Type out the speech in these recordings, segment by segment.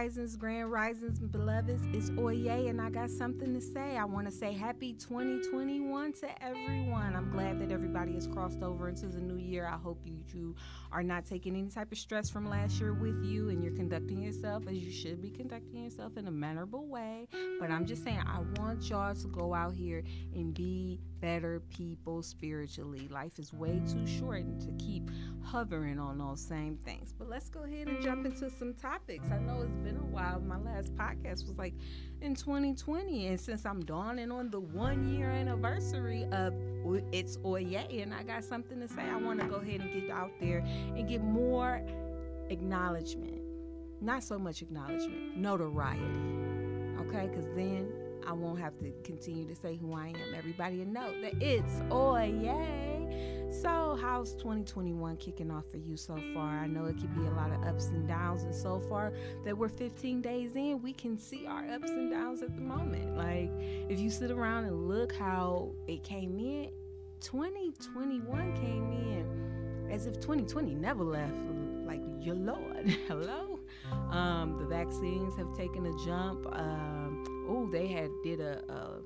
risings, grand risings, beloveds. It's Toya, and I got something to say. I want to say happy 2021 to everyone. I'm glad that everybody has crossed over into the new year. I hope you, you are not taking any type of stress from last year with you and you're conducting yourself as you should be conducting yourself in a mannerable way. But I'm just saying, I want y'all to go out here and be better people spiritually. Life is way too short to keep hovering on those same things. But let's go ahead and jump into some topics. I know it's been a while. My last podcast was like in 2020. And since I'm dawning on the one year anniversary of It's Toya, and I got something to say, I want to go ahead and get out there and get more acknowledgement. Not so much acknowledgement, notoriety. Okay? Because then I won't have to continue to say who I am. Everybody will know that it's Toya. So, how's 2021 kicking off for you so far? I know it could be a lot of ups and downs, and so far that we're 15 days in, we can see our ups and downs at the moment. Like, if you sit around and look how it came in, 2021 came in as if 2020 never left. Like, your Lord, hello. Um, the vaccines have taken a jump. Um, oh, they had did a, a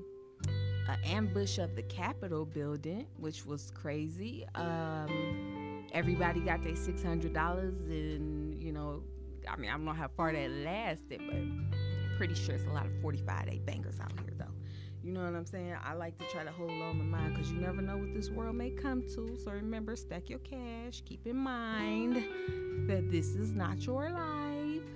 an ambush of the Capitol building, which was crazy. Um, everybody got their six hundred dollars, and you know, I mean, I don't know how far that lasted, but pretty sure it's a lot of forty-five day bangers out here, though. You know what I'm saying? I like to try to hold on to mine because you never know what this world may come to. So remember, stack your cash. Keep in mind that this is not your life,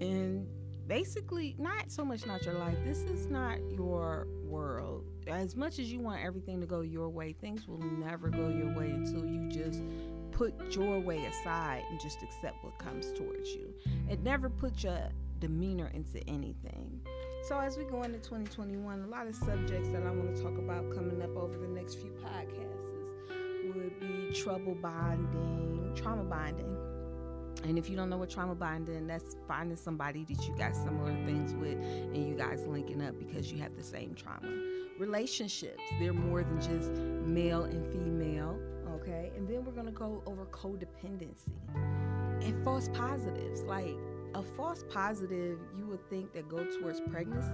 and basically not so much not your life this is not your world. As much as you want everything to go your way things will never go your way until you just put your way aside and just accept what comes towards you. It never puts your demeanor into anything. So as we go into 2021 a lot of subjects that i want to talk about coming up over the next few podcasts would be trouble bonding trauma bonding and if you don't know what trauma bonding, that's finding somebody that you got similar things with and you guys linking up because you have the same trauma. Relationships, they're more than just male and female, okay? And then we're gonna go over codependency and false positives. Like a false positive, you would think that go towards pregnancy,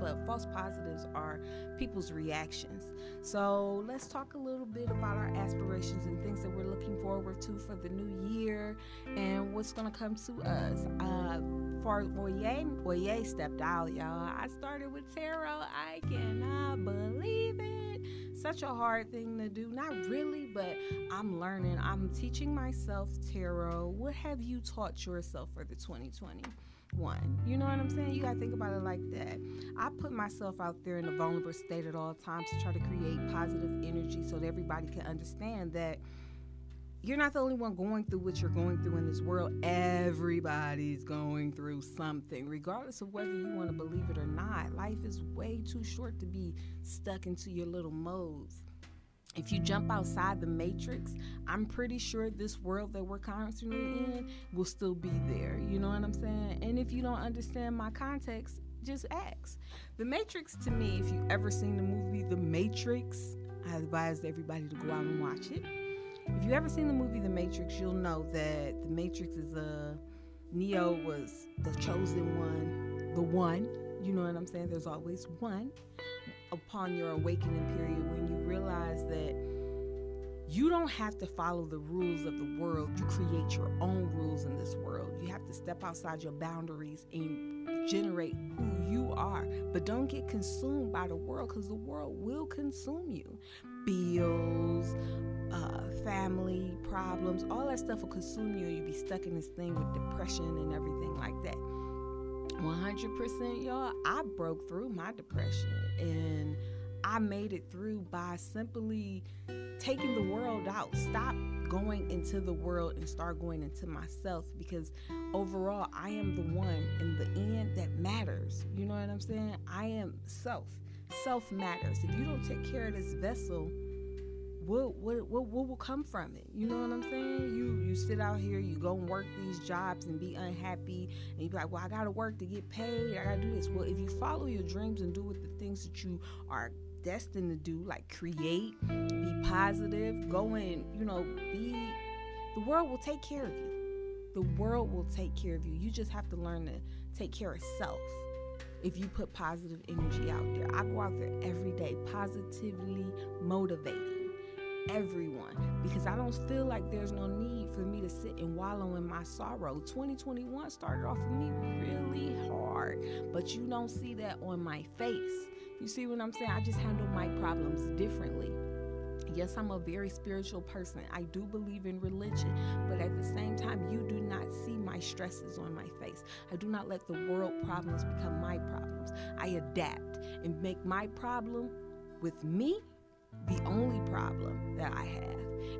but false positives are people's reactions. So let's talk a little bit about our aspirations and things that we're looking forward to for the new year and what's going to come to us. Uh, for Toya, Toya stepped out, y'all. I started with tarot. I cannot believe such a hard thing to do. Not really, but I'm learning. I'm teaching myself tarot. What have you taught yourself for the 2021? You know what I'm saying? You gotta think about it like that. I put myself out there in a vulnerable state at all times to try to create positive energy so that everybody can understand that you're not the only one going through what you're going through in this world. Everybody's going through something, regardless of whether you want to believe it or not. Life is way too short to be stuck into your little modes. If you jump outside the matrix, I'm pretty sure this world that we're constantly in will still be there. You know what I'm saying? And if you don't understand my context, just ask. The Matrix to me, if you've ever seen the movie The Matrix, I advise everybody to go out and watch it if you ever seen the movie The Matrix, you'll know that The Matrix is a Neo was the chosen one, the one. You know what I'm saying? There's always one. Upon your awakening period, when you realize that you don't have to follow the rules of the world, you create your own rules in this world. You have to step outside your boundaries and generate who you are. But don't get consumed by the world because the world will consume you. Bills, uh, family problems, all that stuff will consume you, you'll be stuck in this thing with depression and everything like that. 100% y'all, I broke through my depression and I made it through by simply taking the world out. Stop going into the world and start going into myself because overall, I am the one in the end that matters. You know what I'm saying? I am self. Self matters. If you don't take care of this vessel, what, what what what will come from it? You know what I'm saying? You you sit out here, you go and work these jobs and be unhappy, and you be like, well, I gotta work to get paid. I gotta do this. Well, if you follow your dreams and do with the things that you are destined to do, like create, be positive, go and you know be. The world will take care of you. The world will take care of you. You just have to learn to take care of self if you put positive energy out there. I go out there every day, positively motivating everyone because I don't feel like there's no need for me to sit and wallow in my sorrow. 2021 started off for me really hard, but you don't see that on my face. You see what I'm saying? I just handle my problems differently. Yes, I'm a very spiritual person. I do believe in religion, but at the same time, you do not see my stresses on my face. I do not let the world problems become my problems. I adapt and make my problem with me the only problem that I have.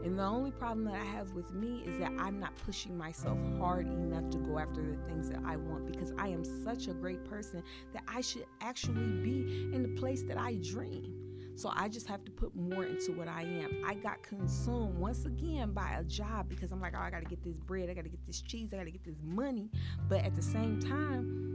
And the only problem that I have with me is that I'm not pushing myself hard enough to go after the things that I want because I am such a great person that I should actually be in the place that I dream. So I just have to put more into what I am. I got consumed once again by a job because I'm like, oh, I got to get this bread, I got to get this cheese, I got to get this money. But at the same time,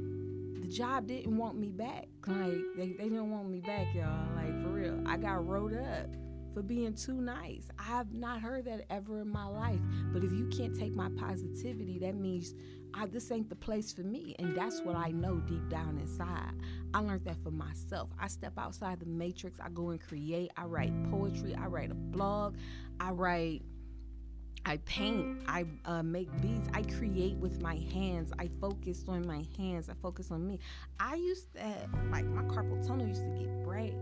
job didn't want me back. Like they, they didn't want me back, y'all. Like for real. I got wrote up for being too nice. I have not heard that ever in my life. But if you can't take my positivity, that means I, this ain't the place for me. And that's what I know deep down inside. I learned that for myself. I step outside the matrix. I go and create. I write poetry. I write a blog. I write. I paint, I uh, make beats, I create with my hands. I focus on my hands. I focus on me. I used to, like, my carpal tunnel used to get bright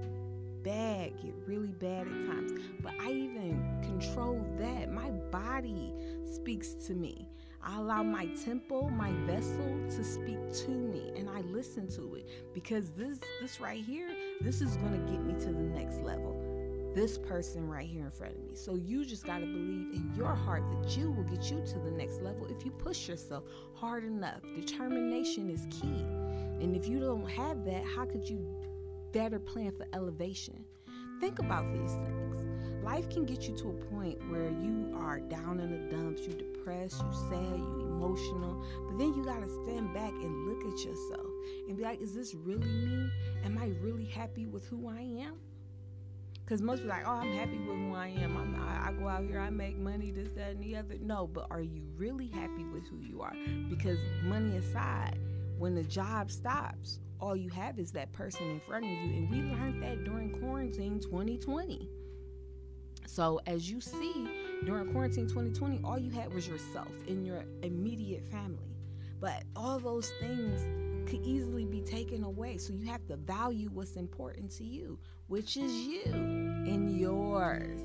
bad, get really bad at times. But I even control that. My body speaks to me. I allow my temple, my vessel to speak to me and I listen to it because this this right here, this is going to get me to the next level. This person right here in front of me. So you just got to believe in your heart that you will get you to the next level if you push yourself hard enough. Determination is key. And if you don't have that, how could you better plan for elevation. Think about these things. Life can get you to a point where you are down in the dumps, you depressed, you sad, you emotional, but then you got to stand back and look at yourself and be like, is this really me? Am I really happy with who I am? Because most people like, oh, I'm happy with who I am. I'm, I, I go out here, I make money, this, that, and the other. No, but are you really happy with who you are? Because money aside, when the job stops, all you have is that person in front of you. And we learned that during quarantine 2020. So, as you see, during quarantine 2020, all you had was yourself and your immediate family. But all those things could easily be taken away. So, you have to value what's important to you, which is you and yours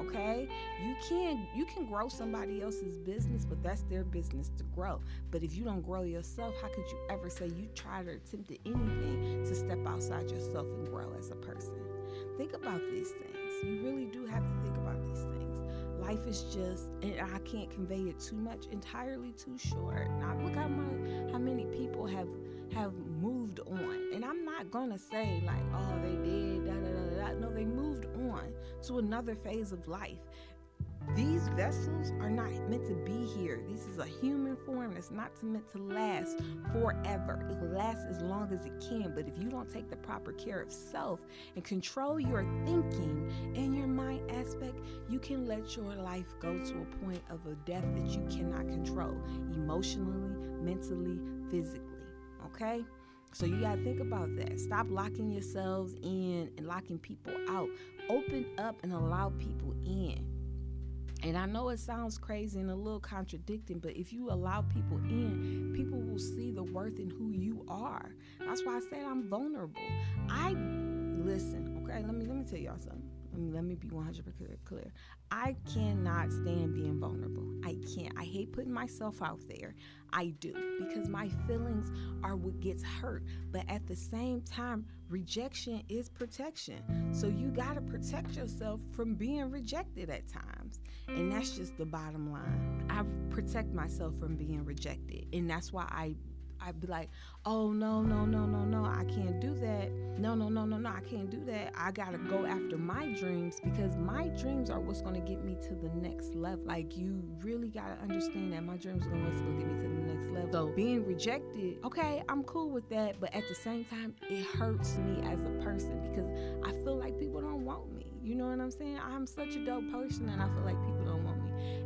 okay? You can you can grow somebody else's business but that's their business to grow. But if you don't grow yourself how could you ever say you tried or attempted anything to step outside yourself and grow as a person? Think about these things. You really do have to think about these things life is just and i can't convey it too much entirely too short now look how much how many people have have moved on. And i'm not gonna say like oh they did da da da da. No they moved on to another phase of life these vessels are not meant to be here. This is a human form that's not meant to last forever. It will last as long as it can. But if you don't take the proper care of self and control your thinking and your mind aspect, you can let your life go to a point of a death that you cannot control emotionally, mentally, physically. Okay? So you got to think about that. Stop locking yourselves in and locking people out. Open up and allow people in. And I know it sounds crazy and a little contradicting, but if you allow people in, people will see the worth in who you are. That's why I said I'm vulnerable. I listen, okay, let me let me tell y'all something. Mm, let me, be 100% clear. I cannot stand being vulnerable. I can't. I hate putting myself out there. I do because my feelings are what gets hurt. But at the same time, rejection is protection. So you got to protect yourself from being rejected at times. And that's just the bottom line. I protect myself from being rejected. And that's why I I'd be like, oh no, no, no, no, no, I can't do that. No, no, no, no, no, I can't do that. I gotta go after my dreams because my dreams are what's gonna get me to the next level. Like you really gotta understand that my dreams are what's gonna get me to the next level. So being rejected, okay, I'm cool with that, but at the same time, it hurts me as a person because I feel like people don't want me. You know what I'm saying? I'm such a dope person and I feel like people don't want me.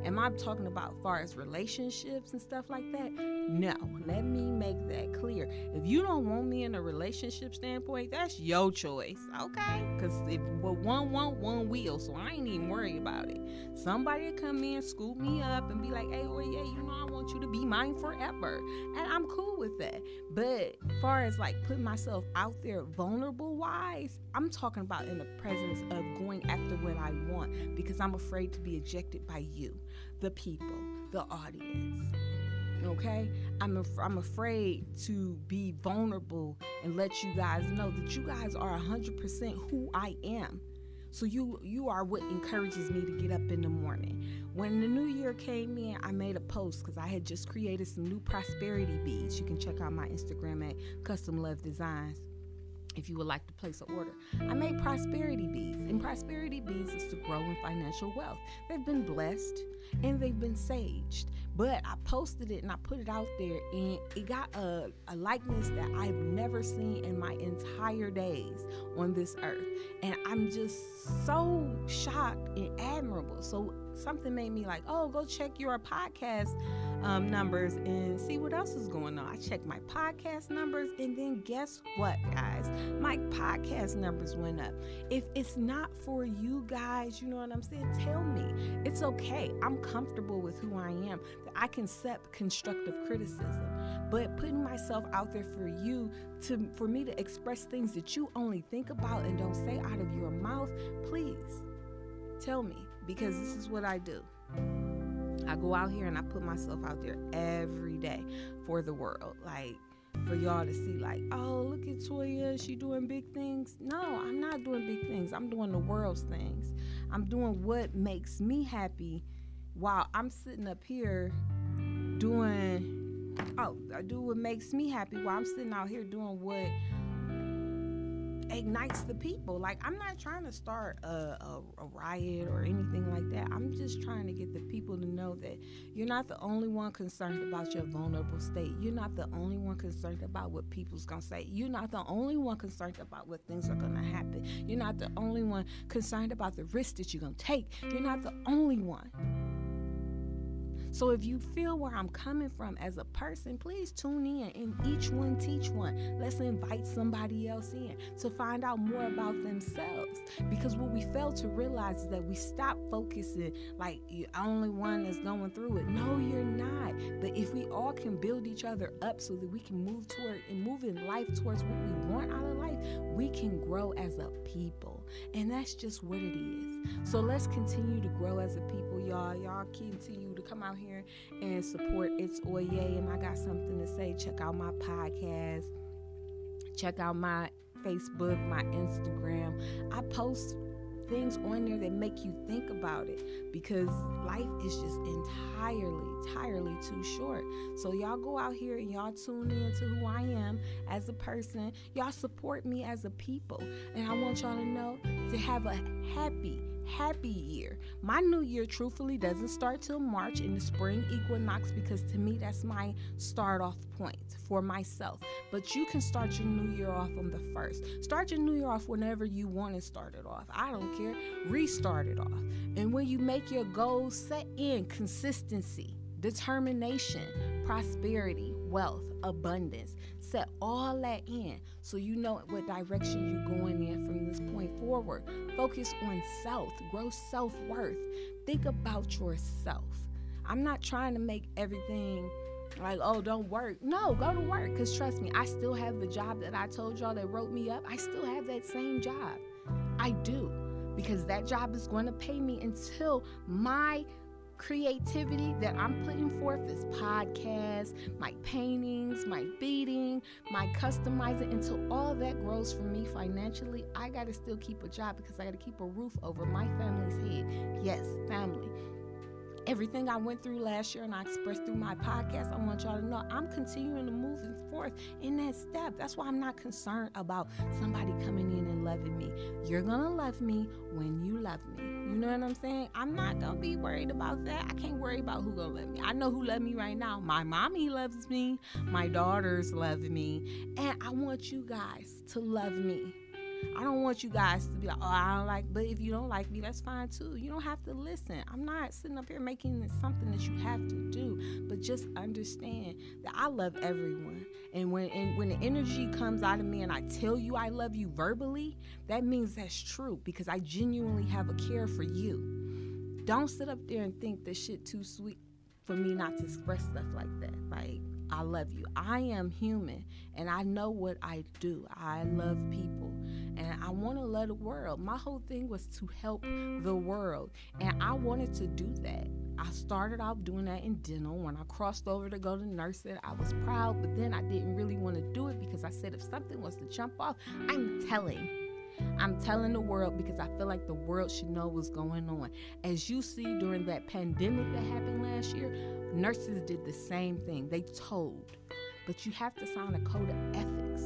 Am I talking about far as relationships and stuff like that? No. Let me make that clear. If you don't want me in a relationship standpoint, that's your choice, okay? Because if well, one want, one will, so I ain't even worried about it. Somebody come in, scoop me up, and be like, hey, oh yeah, you know I want you to be mine forever. And I'm cool with that. But far as like putting myself out there vulnerable wise, I'm talking about in the presence of going after what I want because I'm afraid to be ejected by you, the people, the audience. Okay, I'm af- I'm afraid to be vulnerable and let you guys know that you guys are 100% who I am. So you you are what encourages me to get up in the morning. When the new year came in, I made a post because I had just created some new prosperity beads. You can check out my Instagram at Custom Love Designs if you would like to place an order. I made prosperity beads, and prosperity beads is to grow in financial wealth. They've been blessed and they've been saged. But I posted it and I put it out there, and it got a, a likeness that I've never seen in my entire days on this earth. And I'm just so shocked and admirable. So something made me like, oh, go check your podcast um, numbers and see what else is going on. I checked my podcast numbers, and then guess what, guys? My podcast numbers went up. If it's not for you guys, you know what I'm saying? Tell me. It's okay. I'm comfortable with who I am. I can accept constructive criticism, but putting myself out there for you to for me to express things that you only think about and don't say out of your mouth, please tell me because this is what I do. I go out here and I put myself out there every day for the world. Like for y'all to see like, oh, look at Toya, she doing big things. No, I'm not doing big things. I'm doing the world's things. I'm doing what makes me happy while I'm sitting up here doing oh, I do what makes me happy while I'm sitting out here doing what ignites the people. Like I'm not trying to start a, a, a, riot or anything like that. I'm just trying to get the people to know that you're not the only one concerned about your vulnerable state. You're not the only one concerned about what people's gonna say. You're not the only one concerned about what things are gonna happen. You're not the only one concerned about the risk that you're gonna take. You're not the only one. So if you feel where I'm coming from as a person, please tune in and each one teach one. Let's invite somebody else in to find out more about themselves. Because what we fail to realize is that we stop focusing like you're only one that's going through it. No, you're not. But if we all can build each other up so that we can move toward and move in life towards what we want out of life, we can grow as a people. And that's just what it is. So let's continue to grow as a people, y'all. Y'all continue to come out here and support It's Toya. And I got something to say. Check out my podcast. Check out my Facebook, my Instagram. I post things on there that make you think about it because life is just entirely, entirely too short. So y'all go out here and y'all tune in to who I am as a person. Y'all support me as a people. And I want y'all to know to have a happy, happy year. My new year, truthfully, doesn't start till March in the spring equinox because to me, that's my start off point for myself. But you can start your new year off on the first. Start your new year off whenever you want to start it off. I don't care. Restart it off. And when you make your goals, set in consistency, determination, prosperity, wealth, abundance. Set all that in so you know what direction you're going in from this point forward. Focus on self, grow self worth. Think about yourself. I'm not trying to make everything like, oh, don't work. No, go to work. Because trust me, I still have the job that I told y'all that wrote me up. I still have that same job. I do. Because that job is going to pay me until my creativity that I'm putting forth this podcast, my paintings, my beading, my customizing until all that grows for me financially. I got to still keep a job because I got to keep a roof over my family's head. Yes, family everything I went through last year and I expressed through my podcast, I want y'all to know I'm continuing to move and forth in that step. That's why I'm not concerned about somebody coming in and loving me. You're to love me when you love me. You know what I'm saying? I'm not to be worried about that. I can't worry about who to love me. I know who love me right now. My mommy loves me. My daughters love me. And I want you guys to love me I don't want you guys to be like, oh, I don't like, but if you don't like me, that's fine too. You don't have to listen. I'm not sitting up here making it something that you have to do, but just understand that I love everyone. And when and when the energy comes out of me and I tell you I love you verbally, that means that's true because I genuinely have a care for you. Don't sit up there and think this shit too sweet for me not to express stuff like that. Like I love you. I am human and I know what I do. I love people and I want to love the world. My whole thing was to help the world and I wanted to do that. I started off doing that in dental. When I crossed over to go to nursing, I was proud, but then I didn't really want to do it because I said if something was to jump off, I'm telling. I'm telling the world because I feel like the world should know what's going on. As you see during that pandemic that happened last year, nurses did the same thing. They told, but you have to sign a code of ethics.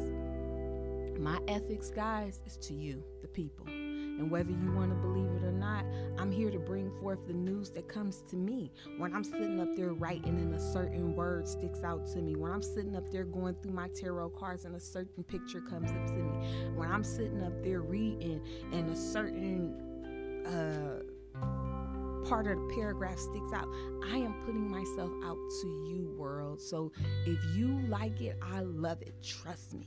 My ethics, guys, is to you, the people. And whether you want to believe it or not, I'm here to bring forth the news that comes to me. When I'm sitting up there writing and a certain word sticks out to me, when I'm sitting up there going through my tarot cards and a certain picture comes up to me, when I'm sitting up there reading and a certain uh, part of the paragraph sticks out, I am putting myself out to you, world. So if you like it, I love it. Trust me.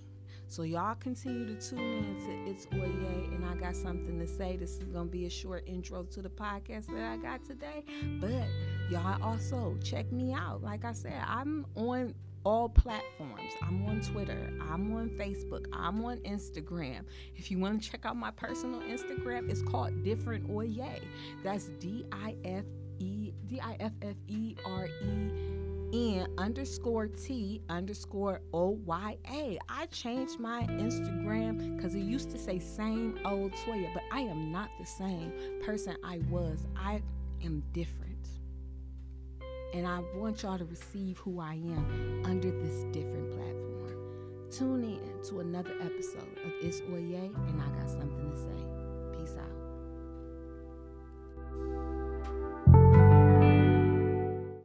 So y'all continue to tune in to It's Toya, and I got something to say. This is gonna be a short intro to the podcast that I got today. But y'all also check me out. Like I said, I'm on all platforms. I'm on Twitter. I'm on Facebook. I'm on Instagram. If you want to check out my personal Instagram, it's called Different Toya. That's D I F E D I F F E R E N underscore T underscore O Y A. I changed my Instagram because it used to say same old Toya, but I am not the same person I was. I am different. And I want y'all to receive who I am under this different platform. Tune in to another episode of It's Toya, and I got something to say.